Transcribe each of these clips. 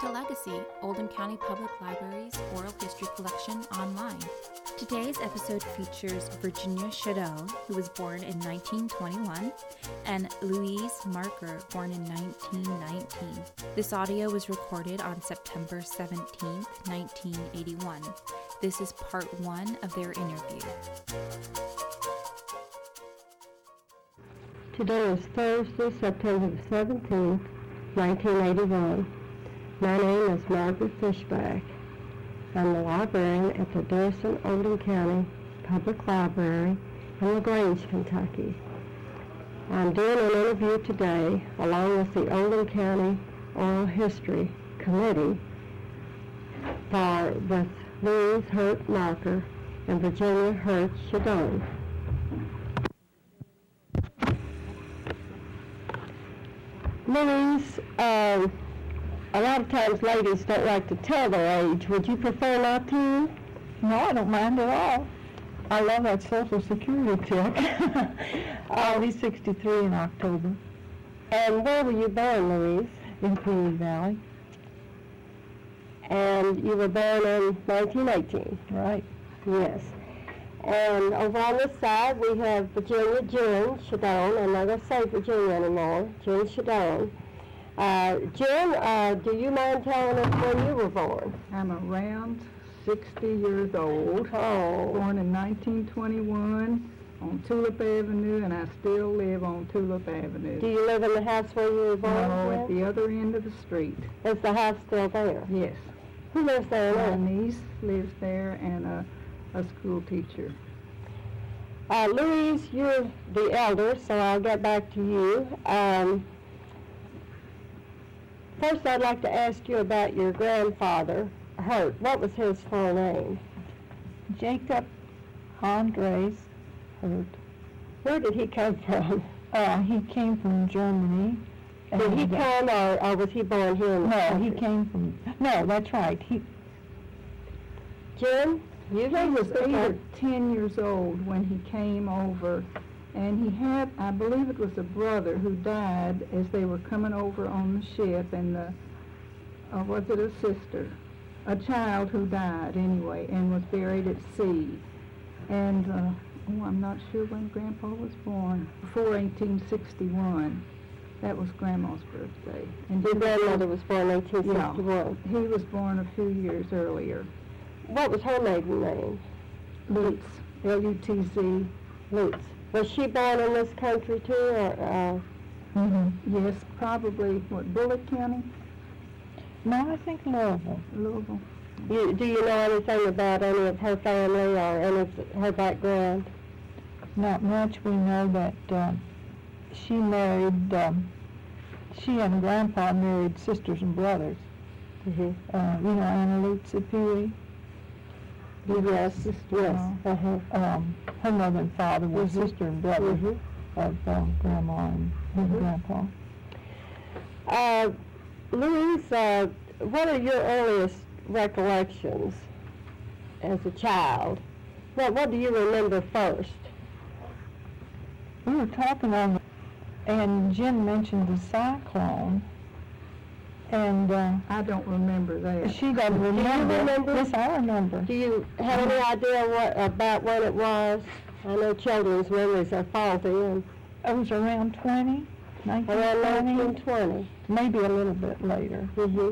to Legacy, Oldham County Public Library's oral history collection online. Today's episode features Virginia Chaudoin, who was born in 1921, and Louise Marker, born in 1919. This audio was recorded on September 17, 1981. This is part one of their interview. Today is Thursday, September 17th, 1981. My name is Margaret Fishback. I'm the librarian at the Darrison Oldham County Public Library in LaGrange, Kentucky. I'm doing an interview today along with the Oldham County Oral History Committee for with Louise Hurt Marker and Virginia Hurt Chaudoin. Louise, um, a lot of times ladies don't like to tell their age. Would you prefer not to? No, I don't mind at all. I love that social security check. I'll be 63 in October And where were you born, Louise? in Pewee Valley. And you were born in 1918. Right. Yes. And over on this side, we have Virginia June Chaudoin. I'm not going to say Virginia anymore. June Chaudoin. Uh, uh, do you mind telling us when you were born? I'm around 60 years old. Oh, Born in 1921 on Tulip Avenue, and I still live on Tulip Avenue. do you live in the house where you were born? No, at the other end of the street. Is the house still there? Yes. Who lives there My niece lives there and a, a school teacher. Uh, Louise, you're the elder, so I'll get back to you. Um, first, I'd like to ask you about your grandfather, Hurt. What was his full name? Jacob Andres Hurt. Where did he come from? Uh, he came from Germany. Did he uh, come, or, or was he born here No, he came from. No, that's right. He Jim, you he was eight or ten years old when he came over, and he had, I believe it was a brother who died as they were coming over on the ship, and the, or was it a sister? A child who died anyway, and was buried at sea. And uh, oh, I'm not sure when Grandpa was born. Before 1861. That was Grandma's birthday. And Your grandmother was born in 1861. He was born a few years earlier. What was her maiden name? Lutz, L-U-T-Z. Lutz. Was she born in this country too, or, uh, Mm-hmm. Yes, probably, what, Bullock County? No, I think Louisville. Louisville. You, do you know anything about any of her family or any of her background? Not much. We know that um, she married, um, she and Grandpa married sisters and brothers. Mm-hmm. Uh, you know Anna Lutz at Yes, yes. Uh-huh. Um, her mother and father were Mhm. sister and brother Mhm. of um, Grandma and, Mhm. Grandpa. Uh, Louise, uh, what are your earliest recollections as a child? What, what do you remember first? We were talking on, the, and Jim mentioned the cyclone, and uh, I don't remember that. she doesn't remember. remember? Yes, I remember. Do you have any idea what about when it was? I know children's memories are faulty, and It was around 20, around 1920, 1920. maybe a little bit later. Mm-hmm.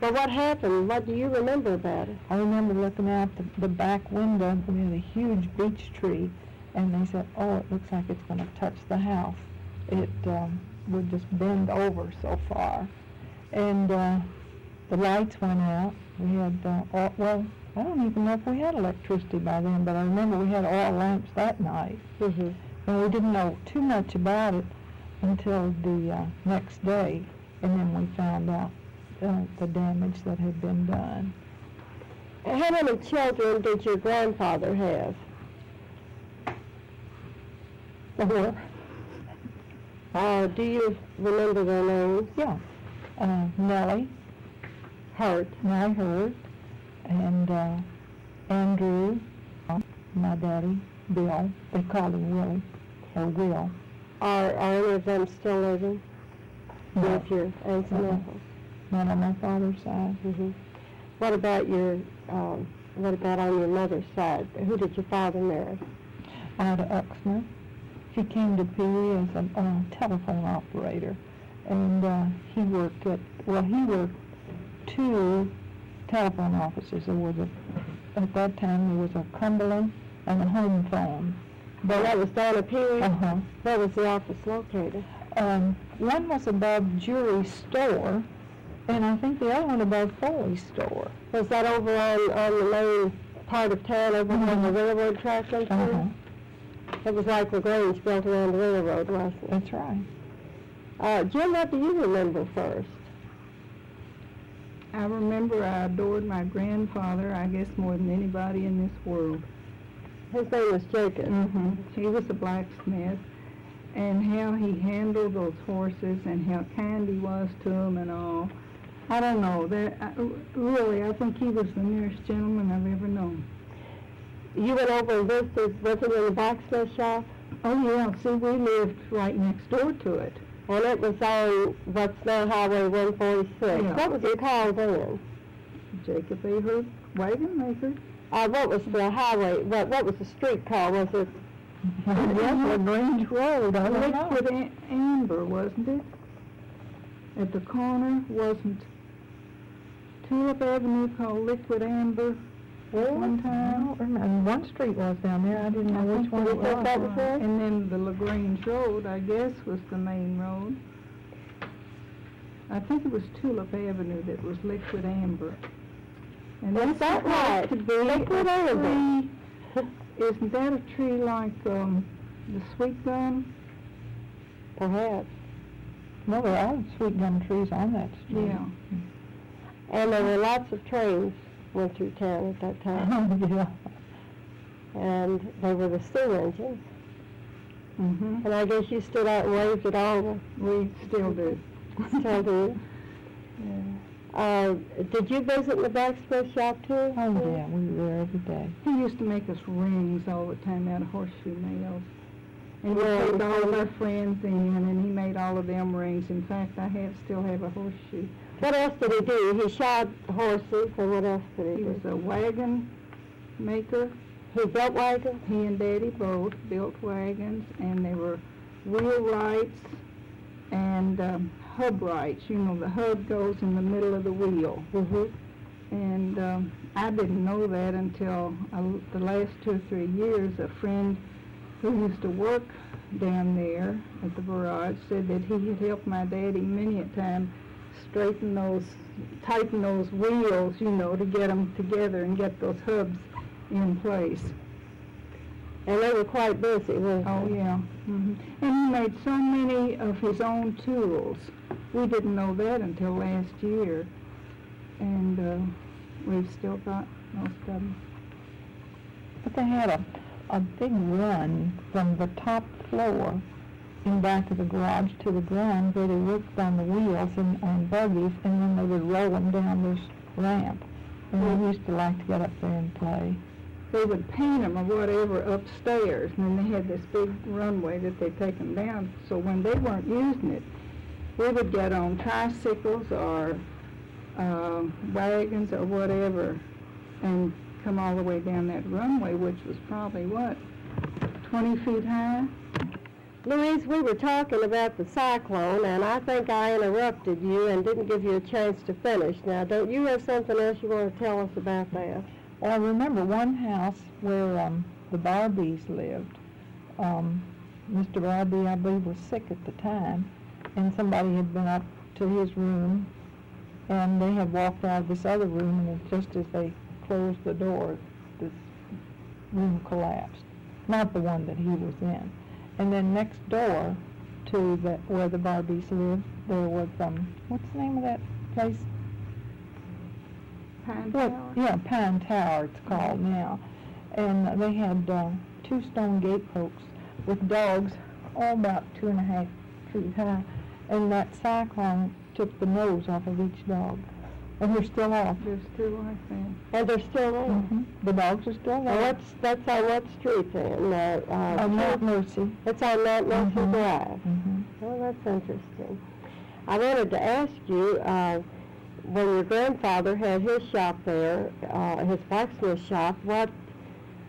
But what happened? What do you remember about it? I remember looking out the, the back window, we had a huge beech tree, and they said, oh, it looks like it's going to touch the house. It um, would just bend over so far. And uh, the lights went out. We had, uh, all, well, I don't even know if we had electricity by then, but I remember we had oil lamps that night. Mm-hmm. And we didn't know too much about it until the uh, next day, and then we found out uh, the damage that had been done. How many children did your grandfather have? Four. Uh, do you remember their names? Yeah. Uh, Nellie, Hurt. Nellie Hurt, and uh, Andrew, my daddy, Bill. They called him Willie, or Will. Are, are any of them still living? No. With your aunts and Uh-uh. uncles? not on my father's side. hmm What about your, um, what about on your mother's side? Who did your father marry? Ida Uxner. She came to Pewee as a uh, telephone operator, and uh, he worked at, well, he worked two telephone offices. There was a, at that time, there was a Cumberland and a home phone. Well, that was down at Pewee? Uh-huh. Where was the office located? Um, one was above Jury Store, and I think the other one above Foley's Store. Was that over on, on the main part of town, over where the railroad track went Uh-huh. It was like LaGrange built around the railroad, wasn't it? That's right. Uh, Jim, what do you remember first? I remember I adored my grandfather, I guess more than anybody in this world. His name was Jacob. hmm He was a blacksmith, and how he handled those horses and how kind he was to them and all. I don't know. That I, really, I think he was the nearest gentleman I've ever known. You went over and visited, was it in the blacksmith shop? Oh yeah, see, we lived right next door to it. And it was on what's now Highway 146. Yeah. What was it called then? Jacob A. Hurt, wagon maker. Uh, what was the highway, what, what was the street called? Was it, yes, LaGrange Road, I don't know. Liquid Am- Amber, wasn't it? At the corner, wasn't Tulip Avenue called Liquid Amber one I time? don't remember. One street was down there. I didn't know I which one it was. that was? And then the LaGrange Road, I guess, was the main road. I think it was Tulip Avenue that was Liquid Amber. And Is that right? to be Liquid Amber. Isn't that a tree like, um, the sweet gum? perhaps? No, there are sweet gum trees on that street. Yeah. And there were lots of trains went through town at that time. yeah. And they were the steam engines. Mm-hmm. And I guess you stood out and waved at all of We still do. Still do. Uh, did you visit the blacksmith shop too? Oh, yeah, we were there every day. He used to make us rings all the time out of horseshoe nails. And we Really? all of our friends in, and he made all of them rings. In fact, I have, still have a horseshoe. What else did he do? He shod horses, and what else did he He do? was a wagon maker. He built wagons? He and Daddy both built wagons, and they were wheelwrights and um, hub rights. You know, the hub goes in the middle of the wheel. Mm-hmm. And um, I didn't know that until uh, the last two or three years. A friend who used to work down there at the garage said that he had helped my daddy many a time straighten those, tighten those wheels, you know, to get them together and get those hubs in place. And they were quite busy, weren't they? Oh, yeah. hmm And he made so many of his own tools. We didn't know that until last year. And uh, we've still got most of them. But they had a, a big run from the top floor in back of the garage to the ground where they worked on the wheels and on buggies, and then they would roll them down this ramp. And we used to like to get up there and play. They would paint them or whatever upstairs, and then they had this big runway that they'd take them down. So when they weren't using it, we would get on tricycles or uh, wagons or whatever and come all the way down that runway, which was probably, what, 20 feet high? Louise, we were talking about the cyclone, and I think I interrupted you and didn't give you a chance to finish. Now, don't you have something else you want to tell us about that? Well, I remember one house where um, the Barbies lived. Um, Mr. Barbie, I believe, was sick at the time, and somebody had been up to his room, and they had walked out of this other room, and just as they closed the door, this room collapsed. Not the one that he was in. And then next door to the, where the Barbies lived, there was, um, what's the name of that place? Pine Well, Tower? yeah, Pine Tower it's called now. And they had uh, two stone gate posts with dogs, all about two and a half feet high. And that cyclone took the nose off of each dog. And they're still off. They're still like that. And they're still there. hmm The dogs are still there. what's, that's on what street then? Uh, uh, On Mount Mercy. It's on Mount Mercy Mhm. Drive. hmm Well, that's interesting. I wanted to ask you, uh, when your grandfather had his shop there, uh, his blacksmith shop, what,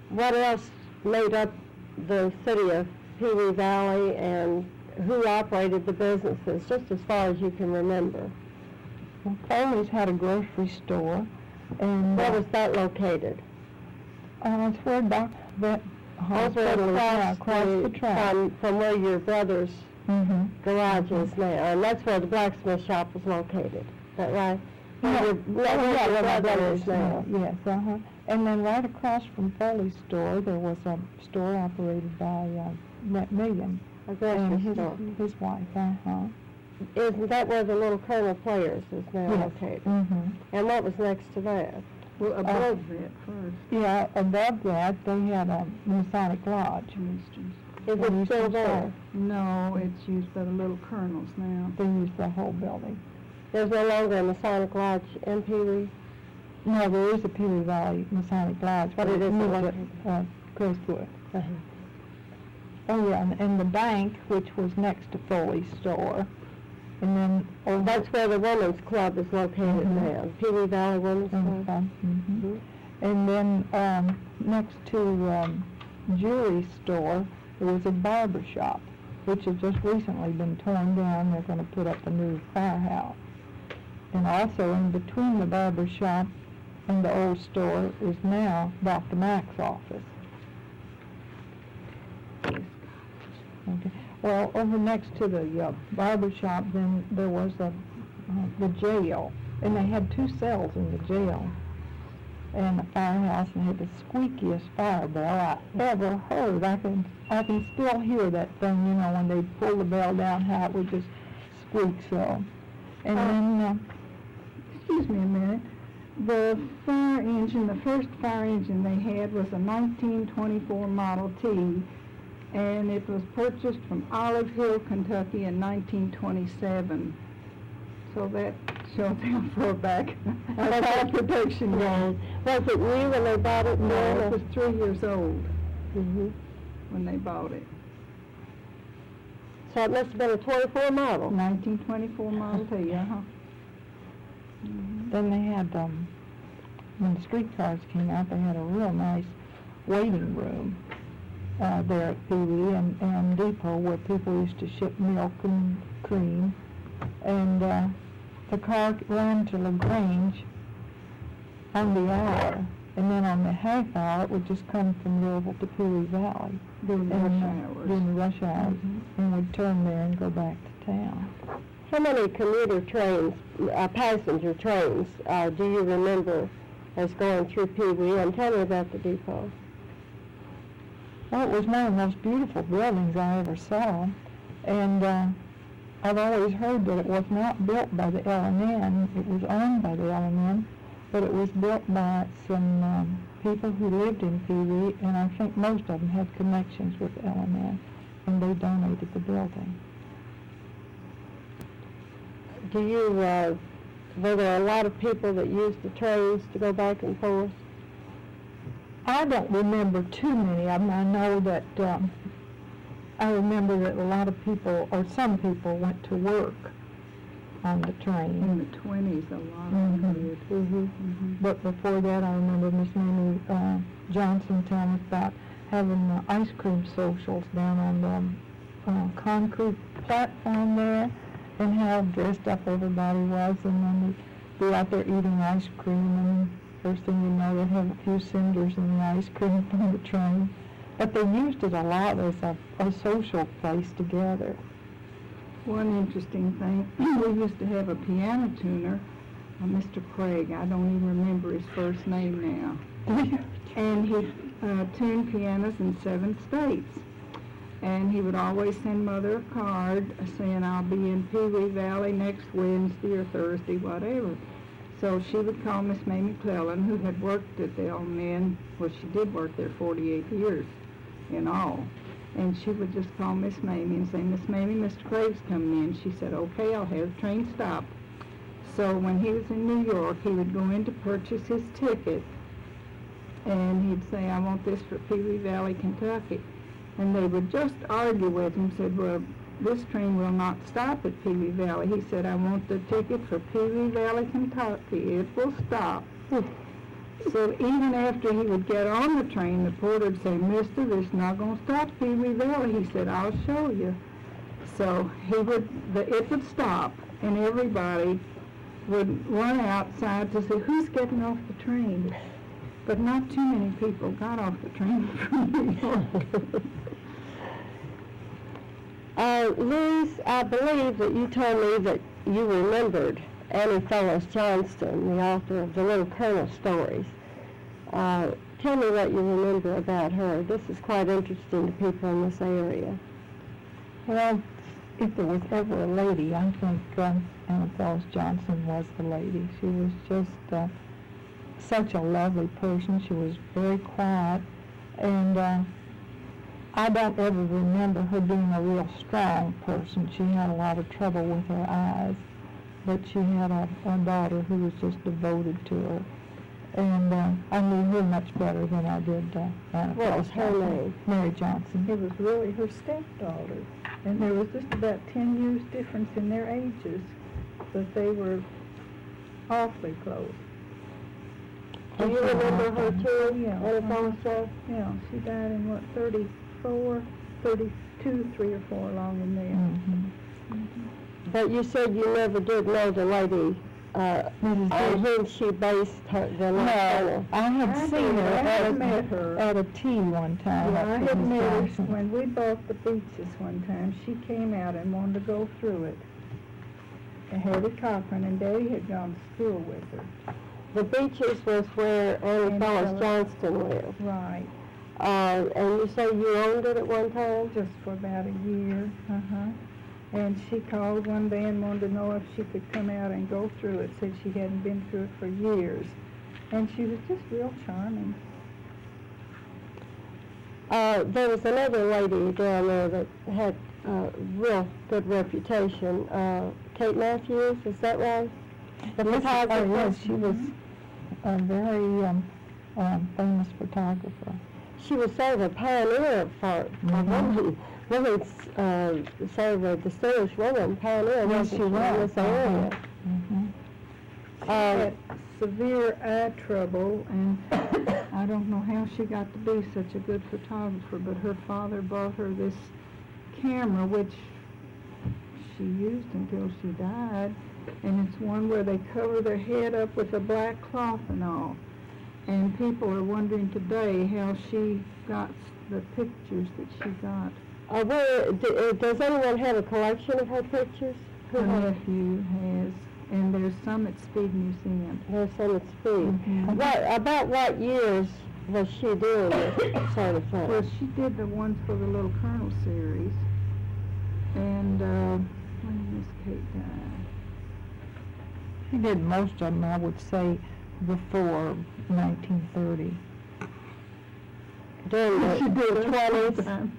what else made up the city of Pewee Valley and who operated the businesses, just as far as you can remember? Well, Foley's had a grocery store, and Where uh, was that located? uh, it's where Doc Vet Hospital across across the track. From, from where your brother's Mm-hmm. garage is now, and that's where the blacksmith shop was located, is that right? Yeah, your- yeah, where your brother brother is now. Yes, uh-huh. And then right across from Foley's store, there was a store operated by, uh, Brent Milligan. A And his, store. his wife, uh-huh. Isn't that where the little Colonel Players is now Yes. located? Mm-hmm. And what was next to that? Well, above that first, Yeah, above that, they had a Masonic Lodge. Winston's. Is it still there? No, it's used by the little colonels now. They use the whole building. There's no longer a Masonic Lodge in Pee No, there is a Pee Valley Masonic Lodge, But but it it's isn't moved to, located. uh, Crestwood. Uh-huh. Oh, yeah, and, and the bank, which was next to Foley's store, and then over. That's where the Women's Club is located Mhm. now, Pewee Valley Women's Club. Mhm. And then, um, next to, um, jewelry store, there was a barber shop, which has just recently been torn down. They're gonna put up a new firehouse. And also in between the barber shop and the old store is now Dr. Mack's office. Okay. Well, over next to the uh, barber shop, then there was a, uh, the jail, and they had two cells in the jail, and a firehouse, and had the squeakiest fire bell I ever heard. I can, I can still hear that thing, you know, when they pull the bell down, how it would just squeak so. And then, uh, Excuse me a minute. The fire engine, the first fire engine they had was a 1924 Model T, and it was purchased from Olive Hill, Kentucky in 1927. So that shows how far back our fire protection goes. Was it new when they bought it? No, then, it was three years old Mhm. when they bought it. So it must have been a twenty-four model. 1924 Model T, uh-huh. then they had, um, when the streetcars came out, they had a real nice waiting room, uh, there at Pewee and, and Depot where people used to ship milk and cream. And, uh, the car ran to LaGrange on the hour, and then on the half hour, it would just come from Louisville to Pewee Valley. During the and, rush uh, hours. During the rush hours, Mhm. and would turn there and go back to town. How many commuter trains, uh, passenger trains, uh, do you remember as going through Pewee? And tell me about the depot. Well, it was one of the most beautiful buildings I ever saw, and uh, I've always heard that it was not built by the L&N. It was owned by the L&N, but it was built by some um, people who lived in Pee and I think most of them had connections with L&N, and they donated the building. Do you, uh, were there a lot of people that used the trains to go back and forth? I don't remember too many of them. I know that um, I remember that a lot of people, or some people, went to work on the train. In the 20s, a lot of Mhm. them did. Mm-hmm. Mhm. But before that, I remember Miss Mamie uh, Johnson telling us about having uh, ice cream socials down on the uh, concrete platform there, and how dressed up everybody was, and then they'd be out there eating ice cream, and first thing you know, they'd have a few cinders in the ice cream from the train. But they used it a lot as a, a social place together. One interesting thing, we used to have a piano tuner, uh, Mr. Craig. I don't even remember his first name now. And he uh, tuned pianos in seven states. And he would always send Mother a card saying, I'll be in Pewee Valley next Wednesday or Thursday, whatever. So she would call Miss Mamie Clellan, who had worked at the L&N, well, she did work there 48 years in all. And she would just call Miss Mamie and say, Miss Mamie, Mr. Craig's coming in. She said, okay, I'll have the train stop. So when he was in New York, he would go in to purchase his ticket, and he'd say, I want this for Pewee Valley, Kentucky. And they would just argue with him, said, well, this train will not stop at Pewee Valley. He said, I want the ticket for Pewee Valley, Kentucky. It will stop. Hmm. So even after he would get on the train, the porter would say, Mister, this not going to stop Pewee Valley. He said, I'll show you. So he would, the, it would stop, and everybody would run outside to see who's getting off the train. But not too many people got off the train from New York. Uh, Liz, I believe that you told me that you remembered Annie Fellows Johnston, the author of the Little Colonel stories. Uh, tell me what you remember about her. This is quite interesting to people in this area. Well, if there was ever a lady, I think um, Anna Fellows Johnston was the lady. She was just uh, such a lovely person. She was very quiet, and uh, I don't ever remember her being a real strong person. She had a lot of trouble with her eyes, but she had a, a daughter who was just devoted to her. And uh, I knew her much better than I did uh, Anna What was her name? Mary Johnston. It was really her stepdaughter, and there was just about ten years difference in their ages, but they were awfully close. Do you remember her too, Yeah. Annie Fellows Johnston? Yeah, she died in what, thirty-four, thirty-two, three or four along in there. Mhm. But you said you never did know the lady uh, Mrs. on whom she based her, the Little No, Colonel. I had seen did. her I at had a, met her. at a tea one time. Yeah, up I with had Miss met her Johnson. when we bought the Beeches one time. She came out and wanted to go through it. And Hattie Cochran and Daddy had gone to school with her. The Beeches was where Annie Annie Fellows Fellows. Johnston lived. Right, Uh, and you say you owned it at one time? just for about a year, uh-huh. And she called one day and wanted to know if she could come out and go through it. Said she hadn't been through it for years. And she was just real charming. Uh, there was another lady down there that had a real good reputation. Uh, Kate Matthews, is that right? The Yes, photographer. oh, yes, she was a very um, um, famous photographer. She was sort of a pioneer for, for Mhm. women. Women's, uh, sort of a distinguished woman, pioneer, Yes, she she, was, this area? Mhm. She Um, had severe eye trouble, and I don't know how she got to be such a good photographer, but her father bought her this camera, which she used until she died, and it's one where they cover their head up with a black cloth and all. And people are wondering today how she got the pictures that she got. Uh, where, d- uh, does anyone have a collection of her pictures? Who Her has- nephew has, and there's some at Speed Museum. There's some at Speed. Mhm. What, about what years was she doing this sort of thing? Well, she did the ones for the Little Colonel series. And, uh, when Miss Kate die? She did most of them, I would say, before 1930. During the She did twenties?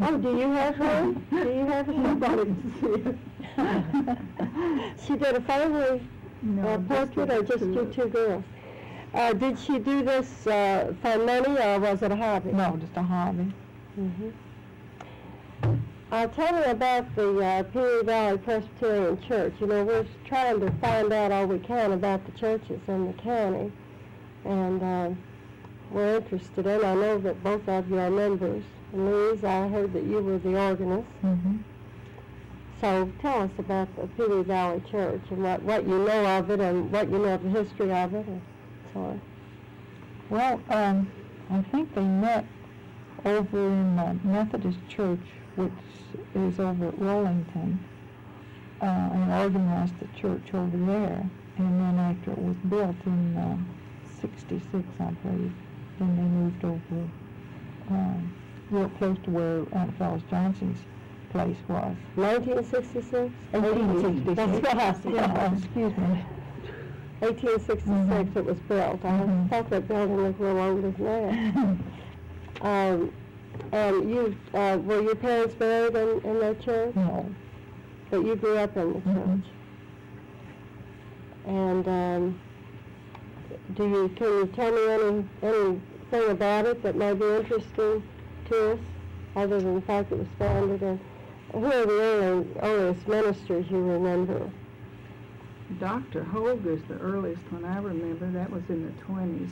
Oh, do you have one? Do you have Nobody it? can see it. She did a family No, uh, portrait or just two you two girls? Uh, did she do this, uh, for money or was it a hobby? No, just a hobby. Mhm. Uh, tell me about the uh, Pewee Valley Presbyterian Church. You know, we're trying to find out all we can about the churches in the county, and uh, we're interested in. I know that both of you are members. And Louise, I heard that you were the organist. Mm-hmm. So tell us about the Pewee Valley Church and what, what you know of it and what you know of the history of it. And so on. Well, um, I think they met over in the Methodist Church, which is over at Rollington, uh, and organized the church over there. And then after it was built in uh, 66, I believe, then they moved over um, real close to where Annie Fellows Johnston's place was. 1966? 1866. That's what I Yeah, said. excuse me. 1866 Mhm. it was built. I Mhm. thought that building looked real older as that. Um, and you, uh, were your parents married in, in that church? no. But you grew up in the Mhm. church. And, um, do you, can you tell me any, anything about it that may be interesting to us, other than the fact it was founded in Who are the early, earliest ministers you remember? Dr. Hoge is the earliest one I remember. That was in the twenties.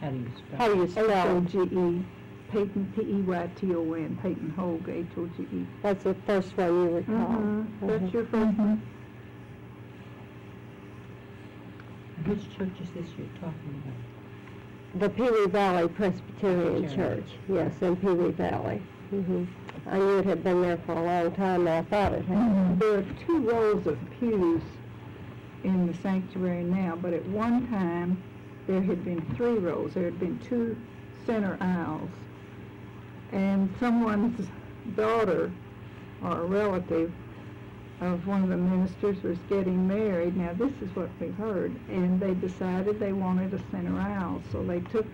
How do you spell it? How do you spell it? H-O-G-E, Peyton, P-E-Y-T-O-N, Peyton Hoge, H-O-G-E. That's the first way you recall. Mhm. That's Mhm. your first one? Which church is this you're talking about? The Pewee Valley Presbyterian Presbyterian. Church, yes, in Pewee Valley. hmm I knew it had been there for a long time, and I thought it had. There are two rows of pews in the sanctuary now, but at one time, there had been three rows. There had been two center aisles. And someone's daughter, or a relative of one of the ministers was getting married. Now, this is what we heard. And they decided they wanted a center aisle, so they took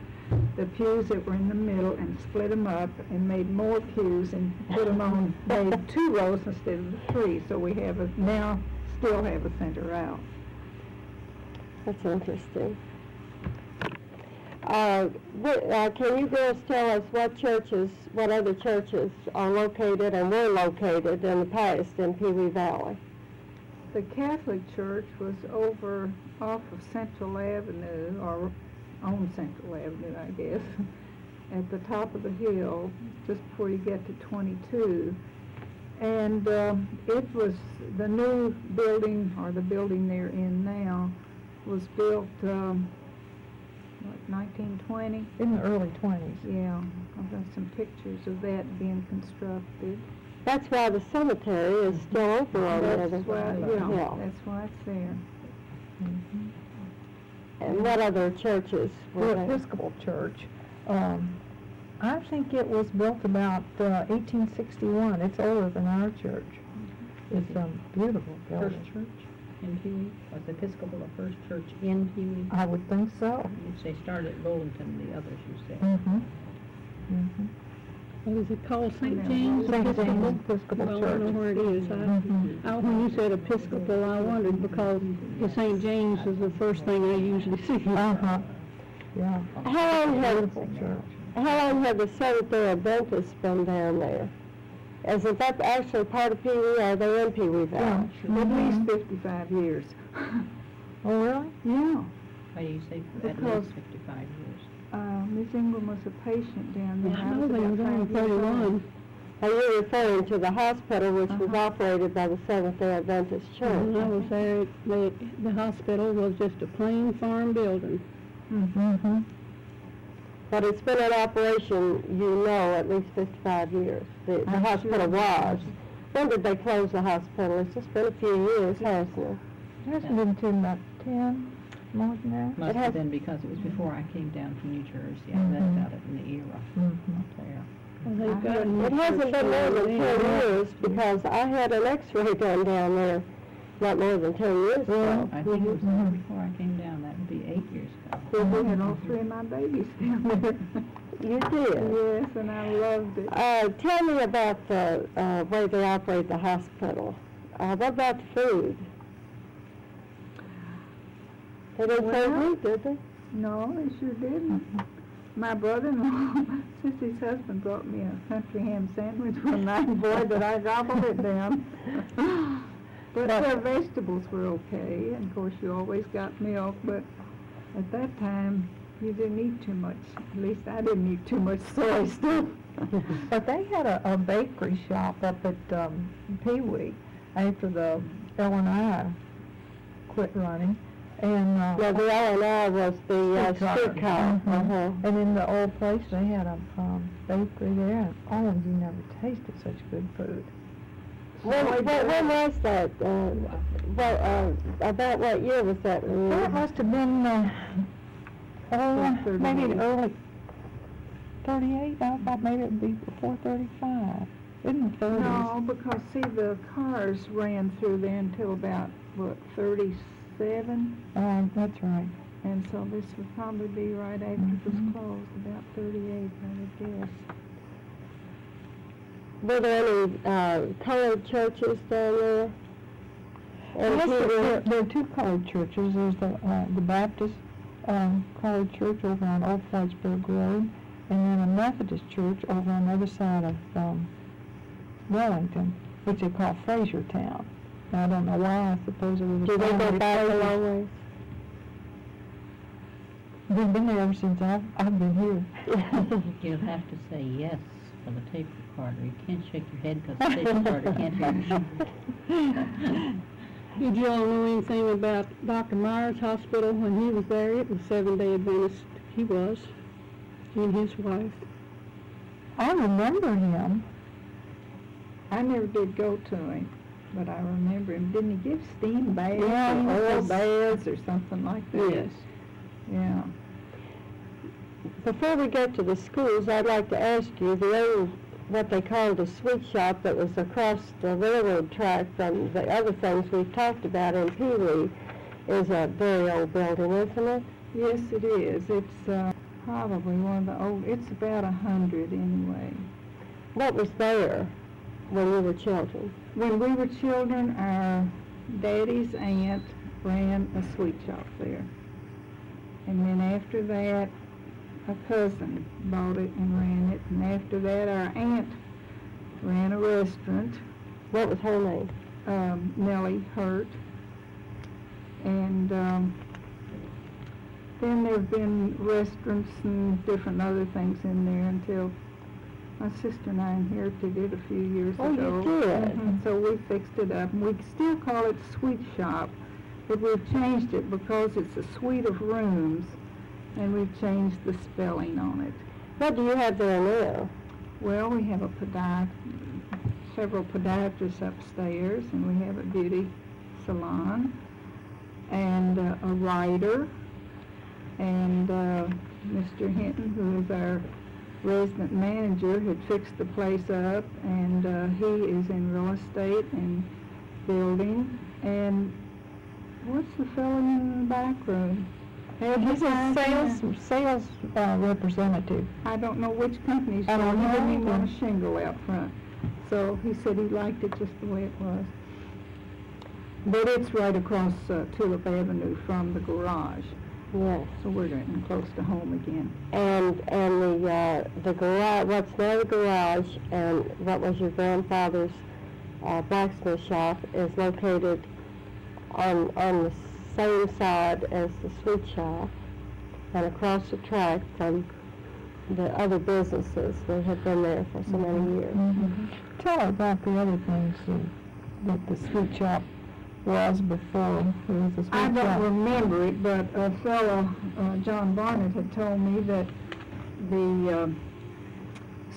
the pews that were in the middle and split them up and made more pews and put them on, made two rows instead of the three. So we have a, now still have a center aisle. That's interesting. Uh, uh, can you girls tell us what churches, what other churches are located and were located in the past in Pewee Valley? The Catholic Church was over off of Central Avenue, or on Central Avenue, I guess, at the top of the hill, just before you get to 22. And um, it was, the new building, or the building they're in now, was built, um, what, 1920? In the early twenties. Yeah, I've got some pictures of that being constructed. That's why the cemetery is still open on there. That's why, yeah, Yeah. that's why it's there. And what other churches were The there? Episcopal Church, um, I think it was built about, uh, eighteen sixty-one. It's older than our church. It's a beautiful First building. church in Pewee? Was Episcopal the first church in Pewee? I would think so. Which they started at Bullington, the others you said. Mm-hmm. Mm-hmm. What is it called, St. James St. James Episcopal? Episcopal Well, I don't know where it is. I, Mhm. I, when you said Episcopal, I wondered because the St. James is the first thing I usually see. Uh-huh, yeah. How long have, Beautiful church. how long have the Seventh-day Adventists been down there? Isn't that actually part of Pewee, or are they in Pewee Valley? At least fifty-five years. Oh, really? Yeah. Why do you say at Because- least fifty-five years? Uh, Miss Ingram was a patient down there. I I was they about was only five years old. thirty-one. Are you referring to the hospital which was Uh-huh. operated by the Seventh-day Adventist When I Church? was there, the, the hospital was just a plain farm building. Mm-hmm. But it's been in operation, you know, at least fifty-five years. The, the hospital was. When did they close the hospital? It's just been a few years, hasn't it? It hasn't been to about ten, more than that. Must has- have been because it was before I came down from New Jersey. I read about it in the era Mhm. up there. Well, they've got a new It hasn't been more down than there. ten years, because I had an x-ray done down there, not more than ten years ago. I think it was there Mhm. before I came ago. I had all three of my babies down there. You did? Yes, and I loved it. Uh, tell me about the, uh, way they operate the hospital. Uh, what about the food? They didn't serve Well- meat, did they? No, they sure didn't. My brother-in-law, Sissy's husband, brought me a country ham sandwich one night, boy, did I gobble it down. But their vegetables were okay, and of course, you always got milk, but at that time, you didn't eat too much. At least I didn't eat too much soy stuff. But they had a, a bakery shop up at, um, Pewee after the L and I quit running. And, uh. No, the L and R was the, uh, Streetcar. Mhm. Uh-huh. And in the old place, they had a, um, bakery there, and oh, you never tasted such good food. When, when, when was that? Uh, well, uh, about what year was that? That must have been, uh, oh, Thirty- maybe thirty-eight. the early thirty-eight, I thought maybe it'd be before thirty-five, in the thirties. No, because see, the cars ran through there until about, what, thirty-seven? Um, that's right. And so this would probably be right after it was Mhm. closed, about thirty-eight, I would guess. Were there any, uh, colored churches down there? And Yes, there, there- there are two colored churches. There's the, uh, the Baptist, um, colored church over on Old Whitesburg Road, and then a Methodist church over on the other side of um, Wellington, which they call Frasertown. Now, I don't know why. I suppose it was. a Do they go back a long ways? They've been there ever since I've, I've been here. You'll have to say yes for the tape recorder. You can't shake your head because the tape recorder can't hear you. Did you all know anything about Dr. Myers Hospital when he was there? It was Seven-day Adventist, he was, He and his wife. I remember him. I never did go to him, but I remember him. Didn't he give steam baths Yeah, or oil baths or something like that? Yes. Yeah. Before we get to the schools, I'd like to ask you, the old, what they called a sweet shop that was across the railroad track from the other things we've talked about in Pewee is a very old building, isn't it? Yes, it is. It's uh, probably one of the old. It's about a hundred anyway. What was there when we were children? When we were children, our daddy's aunt ran a sweet shop there. And then after that, a cousin bought it and ran it. And after that, our aunt ran a restaurant, What was her name? um, Nellie Hurt. And um, then there have been restaurants and different other things in there until my sister and I inherited it a few years Oh, you ago. did? Mhm, So we fixed it up. And we still call it Sweet Shop, but we've changed it because it's a suite of rooms, and we've changed the spelling on it. What do you have there now? Well, we have a podi- several podiatrists upstairs, and we have a beauty salon, and uh, a writer, and uh, Mr. Hinton, who is our resident manager, had fixed the place up, and uh, he is in real estate and building, and what's the fellow in the back room? He's a sales, sales uh, representative. I don't know which company's I don't for. He know didn't want a shingle out front. So he said he liked it just the way it was. But it's right across uh, Tulip Avenue from the garage, Yes. so we're getting close to home again. And, and the, uh, the garage, what's now the garage and what was your grandfather's, uh, blacksmith shop is located on, on the same side as the sweet shop and across the track from the other businesses that have been there for so many years. Tell her about the other things that, that the sweet shop was before it was a sweet I shop. don't remember it, but a fellow, uh, John Barnett, had told me that the um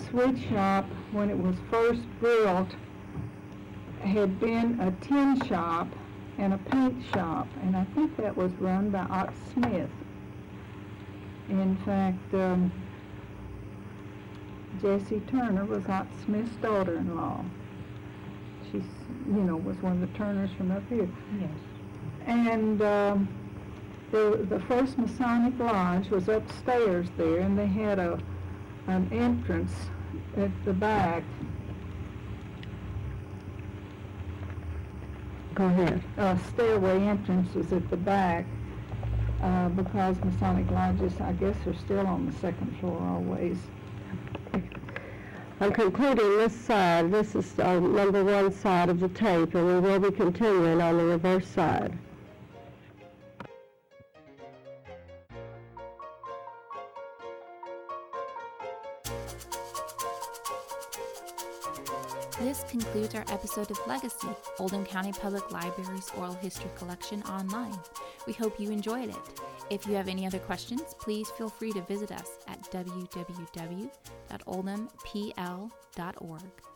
sweet shop, when it was first built, had been a tin shop and a paint shop, and I think that was run by Ott Smith. In fact, um, Jessie Turner was Ott Smith's daughter-in-law. She's, you know, was one of the Turners from up here. Yes. And um, the, the first Masonic Lodge was upstairs there, and they had a, an entrance at the back. Go ahead. A stairway entrance was at the back, uh, because Masonic lodges, I guess, are still on the second floor always. I'm concluding this side. This is our number one side of the tape, and we will be continuing on the reverse side. Concludes our episode of Legacy, Oldham County Public Library's oral history collection online. We hope you enjoyed it. If you have any other questions, please feel free to visit us at www.oldhampl.org.